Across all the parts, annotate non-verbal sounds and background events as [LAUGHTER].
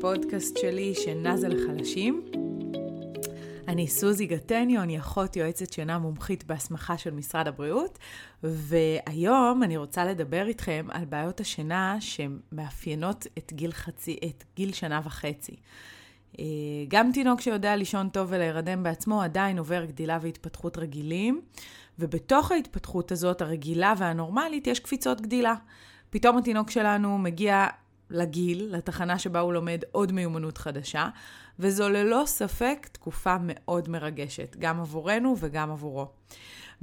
לפודקאסט שלי שינה זה לחלשים. אני סוזי גטניו, אני אחות יועצת שינה מומחית בהסמכה של משרד הבריאות, והיום אני רוצה לדבר איתכם על בעיות השינה שמאפיינות את גיל, חצי, את גיל שנה וחצי. אה, גם תינוק שיודע לישון טוב ולהירדם בעצמו עדיין עובר גדילה והתפתחות רגילים, ובתוך ההתפתחות הזאת, הרגילה והנורמלית, יש קפיצות גדילה. פתאום התינוק שלנו מגיע לגיל, לתחנה שבה הוא לומד עוד מיומנות חדשה, וזו ללא ספק תקופה מאוד מרגשת, גם עבורנו וגם עבורו.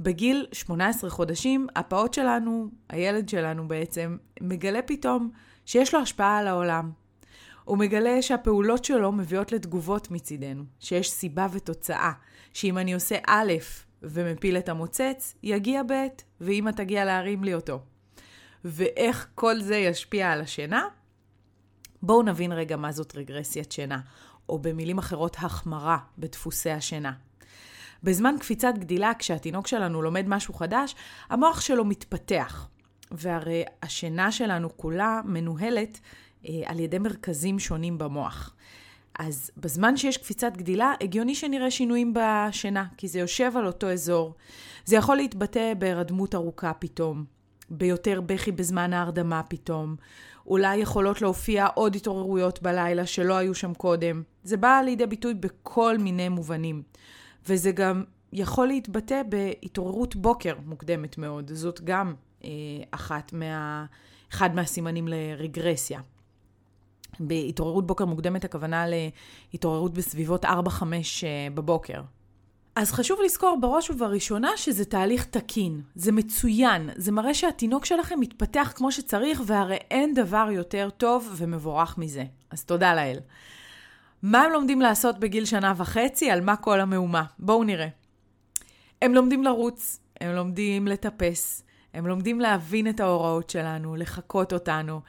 בגיל 18 חודשים, הפעוט שלנו, הילד שלנו בעצם, מגלה פתאום שיש לו השפעה על העולם. הוא מגלה שהפעולות שלו מביאות לתגובות מצידנו, שיש סיבה ותוצאה, שאם אני עושה א' ומפיל את המוצץ, יגיע ב', ואמא תגיע להרים לי אותו. ואיך כל זה ישפיע על השינה? בואו נבין רגע מה זאת רגרסיית שינה, או במילים אחרות, החמרה בדפוסי השינה. בזמן קפיצת גדילה, כשהתינוק שלנו לומד משהו חדש, המוח שלו מתפתח. והרי השינה שלנו כולה מנוהלת אה, על ידי מרכזים שונים במוח. אז בזמן שיש קפיצת גדילה, הגיוני שנראה שינויים בשינה, כי זה יושב על אותו אזור. זה יכול להתבטא בהירדמות ארוכה פתאום, ביותר בכי בזמן ההרדמה פתאום. אולי יכולות להופיע עוד התעוררויות בלילה שלא היו שם קודם. זה בא לידי ביטוי בכל מיני מובנים. וזה גם יכול להתבטא בהתעוררות בוקר מוקדמת מאוד. זאת גם אה, אחת מה, אחד מהסימנים לרגרסיה. בהתעוררות בוקר מוקדמת הכוונה להתעוררות בסביבות 4-5 אה, בבוקר. אז חשוב לזכור בראש ובראשונה שזה תהליך תקין, זה מצוין, זה מראה שהתינוק שלכם מתפתח כמו שצריך, והרי אין דבר יותר טוב ומבורך מזה. אז תודה לאל. מה הם לומדים לעשות בגיל שנה וחצי? על מה כל המהומה? בואו נראה. הם לומדים לרוץ, הם לומדים לטפס, הם לומדים להבין את ההוראות שלנו, לחקות אותנו,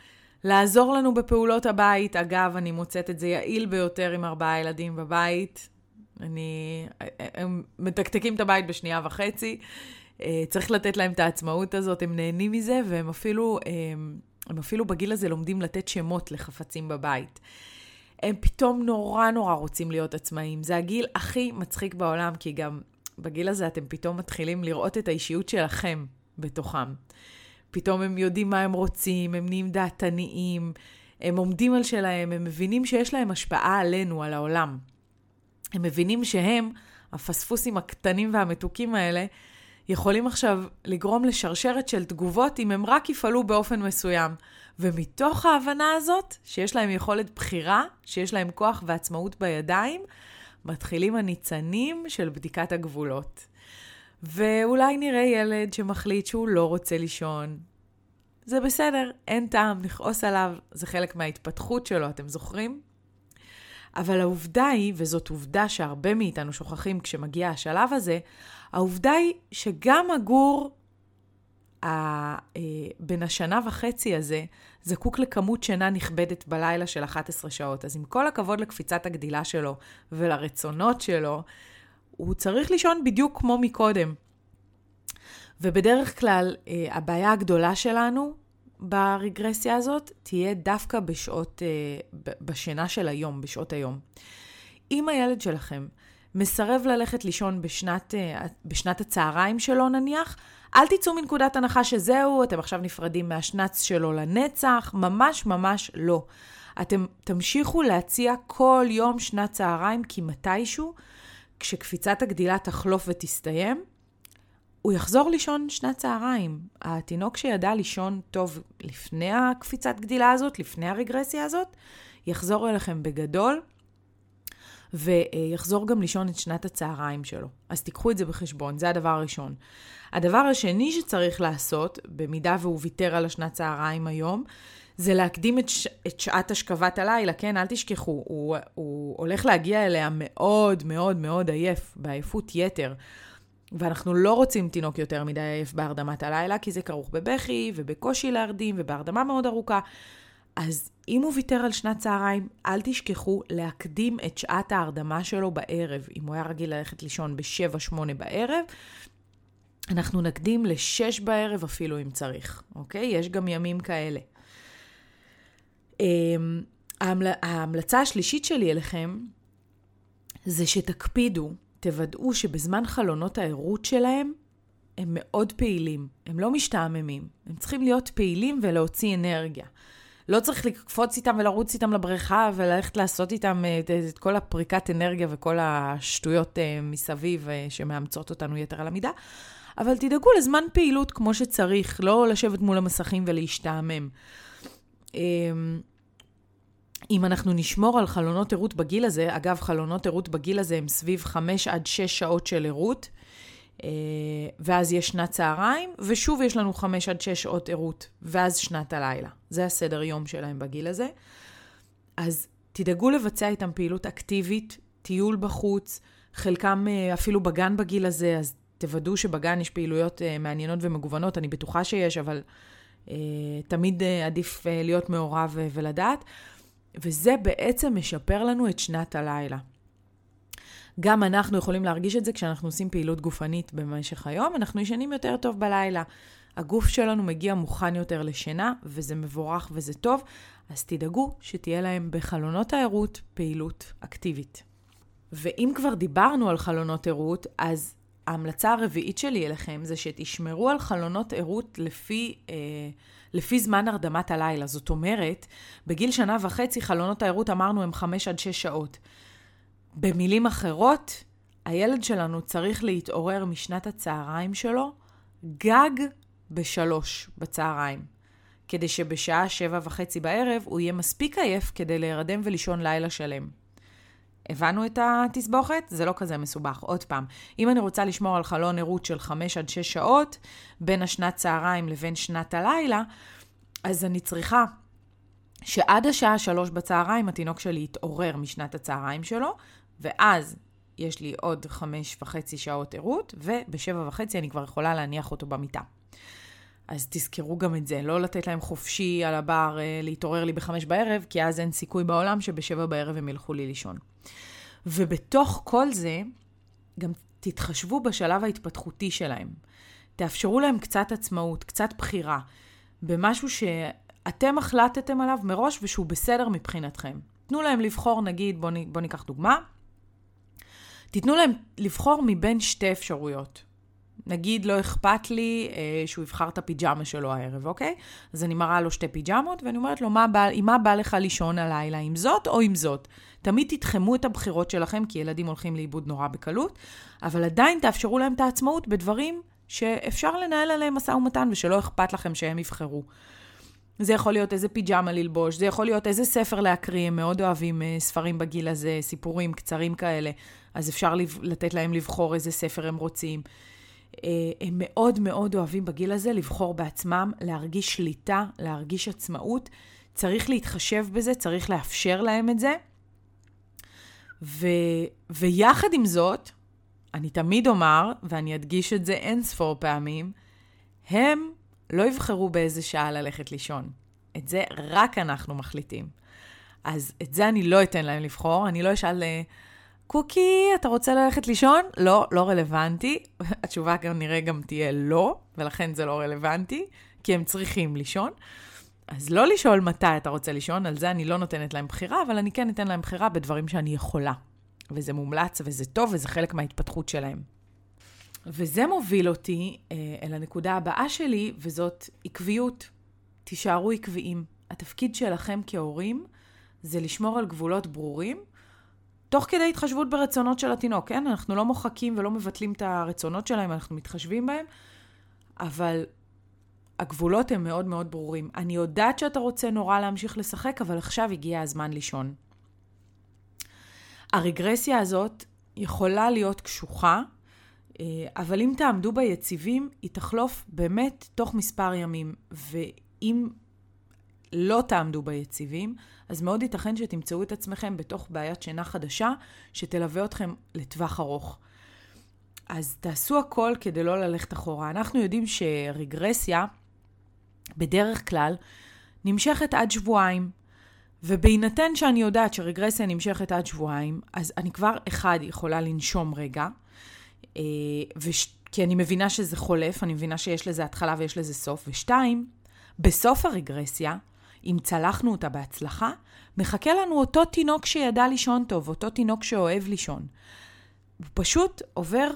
לעזור לנו בפעולות הבית. אגב, אני מוצאת את זה יעיל ביותר עם ארבעה ילדים בבית. אני... הם מתקתקים את הבית בשנייה וחצי. אה, צריך לתת להם את העצמאות הזאת, הם נהנים מזה, והם אפילו, הם, הם אפילו בגיל הזה לומדים לתת שמות לחפצים בבית. הם פתאום נורא נורא רוצים להיות עצמאים. זה הגיל הכי מצחיק בעולם, כי גם בגיל הזה אתם פתאום מתחילים לראות את האישיות שלכם בתוכם. פתאום הם יודעים מה הם רוצים, הם נהיים דעתניים, הם עומדים על שלהם, הם מבינים שיש להם השפעה עלינו, על העולם. הם מבינים שהם, הפספוסים הקטנים והמתוקים האלה, יכולים עכשיו לגרום לשרשרת של תגובות אם הם רק יפעלו באופן מסוים. ומתוך ההבנה הזאת, שיש להם יכולת בחירה, שיש להם כוח ועצמאות בידיים, מתחילים הניצנים של בדיקת הגבולות. ואולי נראה ילד שמחליט שהוא לא רוצה לישון. זה בסדר, אין טעם לכעוס עליו, זה חלק מההתפתחות שלו, אתם זוכרים? אבל העובדה היא, וזאת עובדה שהרבה מאיתנו שוכחים כשמגיע השלב הזה, העובדה היא שגם הגור ה, אה, בן השנה וחצי הזה זקוק לכמות שינה נכבדת בלילה של 11 שעות. אז עם כל הכבוד לקפיצת הגדילה שלו ולרצונות שלו, הוא צריך לישון בדיוק כמו מקודם. ובדרך כלל, אה, הבעיה הגדולה שלנו ברגרסיה הזאת תהיה דווקא בשעות, אה, בשינה של היום, בשעות היום. אם הילד שלכם מסרב ללכת לישון בשנת, אה, בשנת הצהריים שלו נניח, אל תצאו מנקודת הנחה שזהו, אתם עכשיו נפרדים מהשנץ שלו לנצח, ממש ממש לא. אתם תמשיכו להציע כל יום שנת צהריים, כי מתישהו, כשקפיצת הגדילה תחלוף ותסתיים, הוא יחזור לישון שנת צהריים. התינוק שידע לישון טוב לפני הקפיצת גדילה הזאת, לפני הרגרסיה הזאת, יחזור אליכם בגדול, ויחזור גם לישון את שנת הצהריים שלו. אז תיקחו את זה בחשבון, זה הדבר הראשון. הדבר השני שצריך לעשות, במידה והוא ויתר על השנת צהריים היום, זה להקדים את, ש... את שעת השכבת הלילה, כן? אל תשכחו, הוא, הוא הולך להגיע אליה מאוד מאוד מאוד עייף, בעייפות יתר. ואנחנו לא רוצים תינוק יותר מדי עייף בהרדמת הלילה, כי זה כרוך בבכי ובקושי להרדים ובהרדמה מאוד ארוכה. אז אם הוא ויתר על שנת צהריים, אל תשכחו להקדים את שעת ההרדמה שלו בערב. אם הוא היה רגיל ללכת לישון ב-7-8 בערב, אנחנו נקדים ל-6 בערב אפילו אם צריך, אוקיי? יש גם ימים כאלה. אמ, ההמלצה השלישית שלי אליכם זה שתקפידו, תוודאו שבזמן חלונות הערות שלהם הם מאוד פעילים, הם לא משתעממים, הם צריכים להיות פעילים ולהוציא אנרגיה. לא צריך לקפוץ איתם ולרוץ איתם לבריכה וללכת לעשות איתם אה, את, את כל הפריקת אנרגיה וכל השטויות uh, מסביב uh, שמאמצות אותנו יתר על המידה, אבל תדאגו לזמן פעילות כמו שצריך, לא לשבת מול המסכים ולהשתעמם. אם אנחנו נשמור על חלונות ערות בגיל הזה, אגב, חלונות ערות בגיל הזה הם סביב 5 עד 6 שעות של ערות, אה, ואז יש שנת צהריים, ושוב יש לנו 5 עד 6 שעות ערות, ואז שנת הלילה. זה הסדר יום שלהם בגיל הזה. אז תדאגו לבצע איתם פעילות אקטיבית, טיול בחוץ, חלקם אה, אפילו בגן בגיל הזה, אז תוודאו שבגן יש פעילויות אה, מעניינות ומגוונות, אני בטוחה שיש, אבל תמיד עדיף להיות מעורב ולדעת. וזה בעצם משפר לנו את שנת הלילה. גם אנחנו יכולים להרגיש את זה כשאנחנו עושים פעילות גופנית במשך היום, אנחנו ישנים יותר טוב בלילה. הגוף שלנו מגיע מוכן יותר לשינה, וזה מבורך וזה טוב, אז תדאגו שתהיה להם בחלונות הערות פעילות אקטיבית. ואם כבר דיברנו על חלונות ערות, אז ההמלצה הרביעית שלי אליכם זה שתשמרו על חלונות ערות לפי, אה, לפי זמן הרדמת הלילה. זאת אומרת, בגיל שנה וחצי חלונות הערות אמרנו הם 5 עד 6 שעות. במילים אחרות, הילד שלנו צריך להתעורר משנת הצהריים שלו גג בשלוש בצהריים, כדי שבשעה שבע וחצי בערב הוא יהיה מספיק עייף כדי להירדם ולישון לילה שלם. הבנו את התסבוכת? זה לא כזה מסובך. עוד פעם, אם אני רוצה לשמור על חלון ערות של 5 עד 6 שעות, בין השנת צהריים לבין שנת הלילה, אז אני צריכה שעד השעה 3 בצהריים התינוק שלי יתעורר משנת הצהריים שלו, ואז יש לי עוד 5 וחצי שעות ערות, וב-7 וחצי אני כבר יכולה להניח אותו במיטה. אז תזכרו גם את זה, לא לתת להם חופשי על הבר אה, להתעורר לי בחמש בערב, כי אז אין סיכוי בעולם שבשבע בערב הם ילכו לי לישון. ובתוך כל זה, גם תתחשבו בשלב ההתפתחותי שלהם. תאפשרו להם קצת עצמאות, קצת בחירה, במשהו שאתם החלטתם עליו מראש ושהוא בסדר מבחינתכם. תנו להם לבחור, נגיד, בואו בוא ניקח דוגמה, תיתנו להם לבחור מבין שתי אפשרויות. נגיד לא אכפת לי אה, שהוא יבחר את הפיג'מה שלו הערב, אוקיי? אז אני מראה לו שתי פיג'מות, ואני אומרת לו, מה בא, עם מה בא לך לישון הלילה, עם זאת או עם זאת? תמיד תתחמו את הבחירות שלכם, כי ילדים הולכים לאיבוד נורא בקלות, אבל עדיין תאפשרו להם את העצמאות בדברים שאפשר לנהל עליהם משא ומתן ושלא אכפת לכם שהם יבחרו. זה יכול להיות איזה פיג'מה ללבוש, זה יכול להיות איזה ספר להקריא, הם מאוד אוהבים uh, ספרים בגיל הזה, סיפורים קצרים כאלה, אז אפשר לתת להם לבחור איזה ספר הם רוצים. אה, הם מאוד מאוד אוהבים בגיל הזה לבחור בעצמם, להרגיש שליטה, להרגיש עצמאות. צריך להתחשב בזה, צריך לאפשר להם את זה. ו, ויחד עם זאת, אני תמיד אומר, ואני אדגיש את זה אין ספור פעמים, הם לא יבחרו באיזה שעה ללכת לישון. את זה רק אנחנו מחליטים. אז את זה אני לא אתן להם לבחור, אני לא אשאל... קוקי, אתה רוצה ללכת לישון? לא, לא רלוונטי. [LAUGHS] התשובה גם נראה גם תהיה לא, ולכן זה לא רלוונטי, כי הם צריכים לישון. אז לא לשאול מתי אתה רוצה לישון, על זה אני לא נותנת להם בחירה, אבל אני כן אתן להם בחירה בדברים שאני יכולה. וזה מומלץ וזה טוב וזה חלק מההתפתחות שלהם. וזה מוביל אותי אה, אל הנקודה הבאה שלי, וזאת עקביות. תישארו עקביים. התפקיד שלכם כהורים זה לשמור על גבולות ברורים, תוך כדי התחשבות ברצונות של התינוק, כן? אנחנו לא מוחקים ולא מבטלים את הרצונות שלהם, אנחנו מתחשבים בהם, אבל הגבולות הם מאוד מאוד ברורים. אני יודעת שאתה רוצה נורא להמשיך לשחק, אבל עכשיו הגיע הזמן לישון. הרגרסיה הזאת יכולה להיות קשוחה, אה, אבל אם תעמדו בה יציבים, היא תחלוף באמת תוך מספר ימים. ואם לא תעמדו בה יציבים, אז מאוד ייתכן שתמצאו את עצמכם בתוך בעיית שינה חדשה, שתלווה אתכם לטווח ארוך. אז תעשו הכל כדי לא ללכת אחורה. אנחנו יודעים שרגרסיה, בדרך כלל, נמשכת עד שבועיים. ובהינתן שאני יודעת שרגרסיה נמשכת עד שבועיים, אז אני כבר, אחד, יכולה לנשום רגע, אה, וש... כי אני מבינה שזה חולף, אני מבינה שיש לזה התחלה ויש לזה סוף, ושתיים, בסוף הרגרסיה, אם צלחנו אותה בהצלחה, מחכה לנו אותו תינוק שידע לישון טוב, אותו תינוק שאוהב לישון. הוא פשוט עובר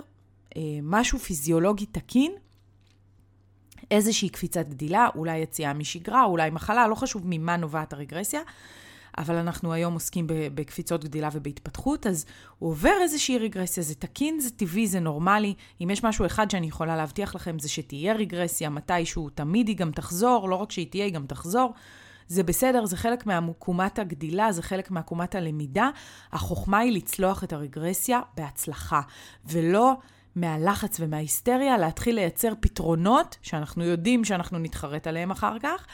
אה, משהו פיזיולוגי תקין, איזושהי קפיצת גדילה, אולי יציאה משגרה, אולי מחלה, לא חשוב ממה נובעת הרגרסיה, אבל אנחנו היום עוסקים בקפיצות גדילה ובהתפתחות, אז הוא עובר איזושהי רגרסיה, זה תקין, זה טבעי, זה נורמלי. אם יש משהו אחד שאני יכולה להבטיח לכם, זה שתהיה רגרסיה מתישהו, תמיד היא גם תחזור, לא רק שהיא תהיה, היא גם תחזור. זה בסדר, זה חלק מעקומת הגדילה, זה חלק מעקומת הלמידה. החוכמה היא לצלוח את הרגרסיה בהצלחה, ולא מהלחץ ומההיסטריה להתחיל לייצר פתרונות שאנחנו יודעים שאנחנו נתחרט עליהם אחר כך,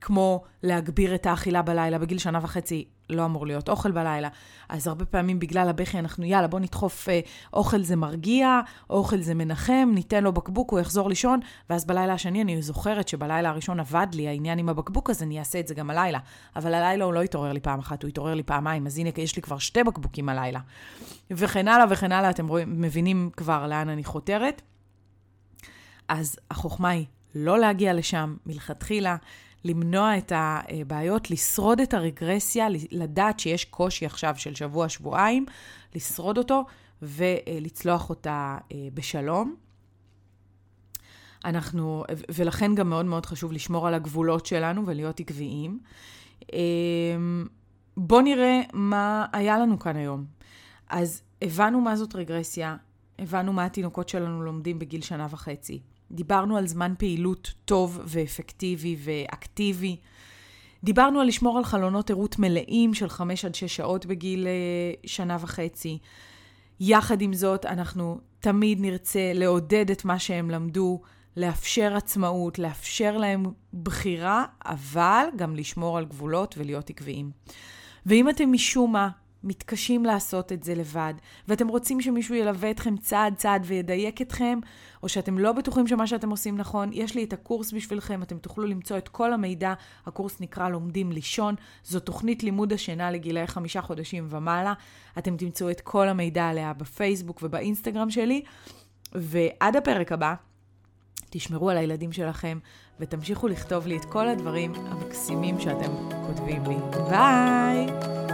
כמו להגביר את האכילה בלילה. בגיל שנה וחצי לא אמור להיות אוכל בלילה. אז הרבה פעמים בגלל הבכי אנחנו, יאללה, בוא נדחוף אה, אוכל זה מרגיע, אוכל זה מנחם, ניתן לו בקבוק, הוא יחזור לישון, ואז בלילה השני אני זוכרת שבלילה הראשון עבד לי העניין עם הבקבוק, אז אני אעשה את זה גם הלילה. אבל הלילה הוא לא התעורר לי פעם אחת, הוא התעורר לי פעמיים, אז הנה, יש לי כבר שתי בקבוקים הלילה. וכן הלאה וכן הלאה, אתם רואים, מבינים כבר לאן אני חותרת. אז החוכמה היא לא להגיע לשם מלכתחילה. למנוע את הבעיות, לשרוד את הרגרסיה, לדעת שיש קושי עכשיו של שבוע-שבועיים, לשרוד אותו ולצלוח אותה אה, בשלום. אנחנו, ולכן גם מאוד מאוד חשוב לשמור על הגבולות שלנו ולהיות עקביים. אה, בואו נראה מה היה לנו כאן היום. אז הבנו מה זאת רגרסיה, הבנו מה התינוקות שלנו לומדים בגיל שנה וחצי. דיברנו על זמן פעילות טוב ואפקטיבי ואקטיבי. דיברנו על לשמור על חלונות ערות מלאים של 5 עד 6 שעות בגיל uh, שנה וחצי. יחד עם זאת, אנחנו תמיד נרצה לעודד את מה שהם למדו, לאפשר עצמאות, לאפשר להם בחירה, אבל גם לשמור על גבולות ולהיות עקביים. ואם אתם משום מה מתקשים לעשות את זה לבד, ואתם רוצים שמישהו ילווה אתכם צעד צעד וידייק אתכם, או שאתם לא בטוחים שמה שאתם עושים נכון, יש לי את הקורס בשבילכם, אתם תוכלו למצוא את כל המידע. הקורס נקרא לומדים לישון, זו תוכנית לימוד השינה לגילאי חמישה חודשים ומעלה. אתם תמצאו את כל המידע עליה בפייסבוק ובאינסטגרם שלי. ועד הפרק הבא, תשמרו על הילדים שלכם ותמשיכו לכתוב לי את כל הדברים המקסימים שאתם כותבים לי. ביי!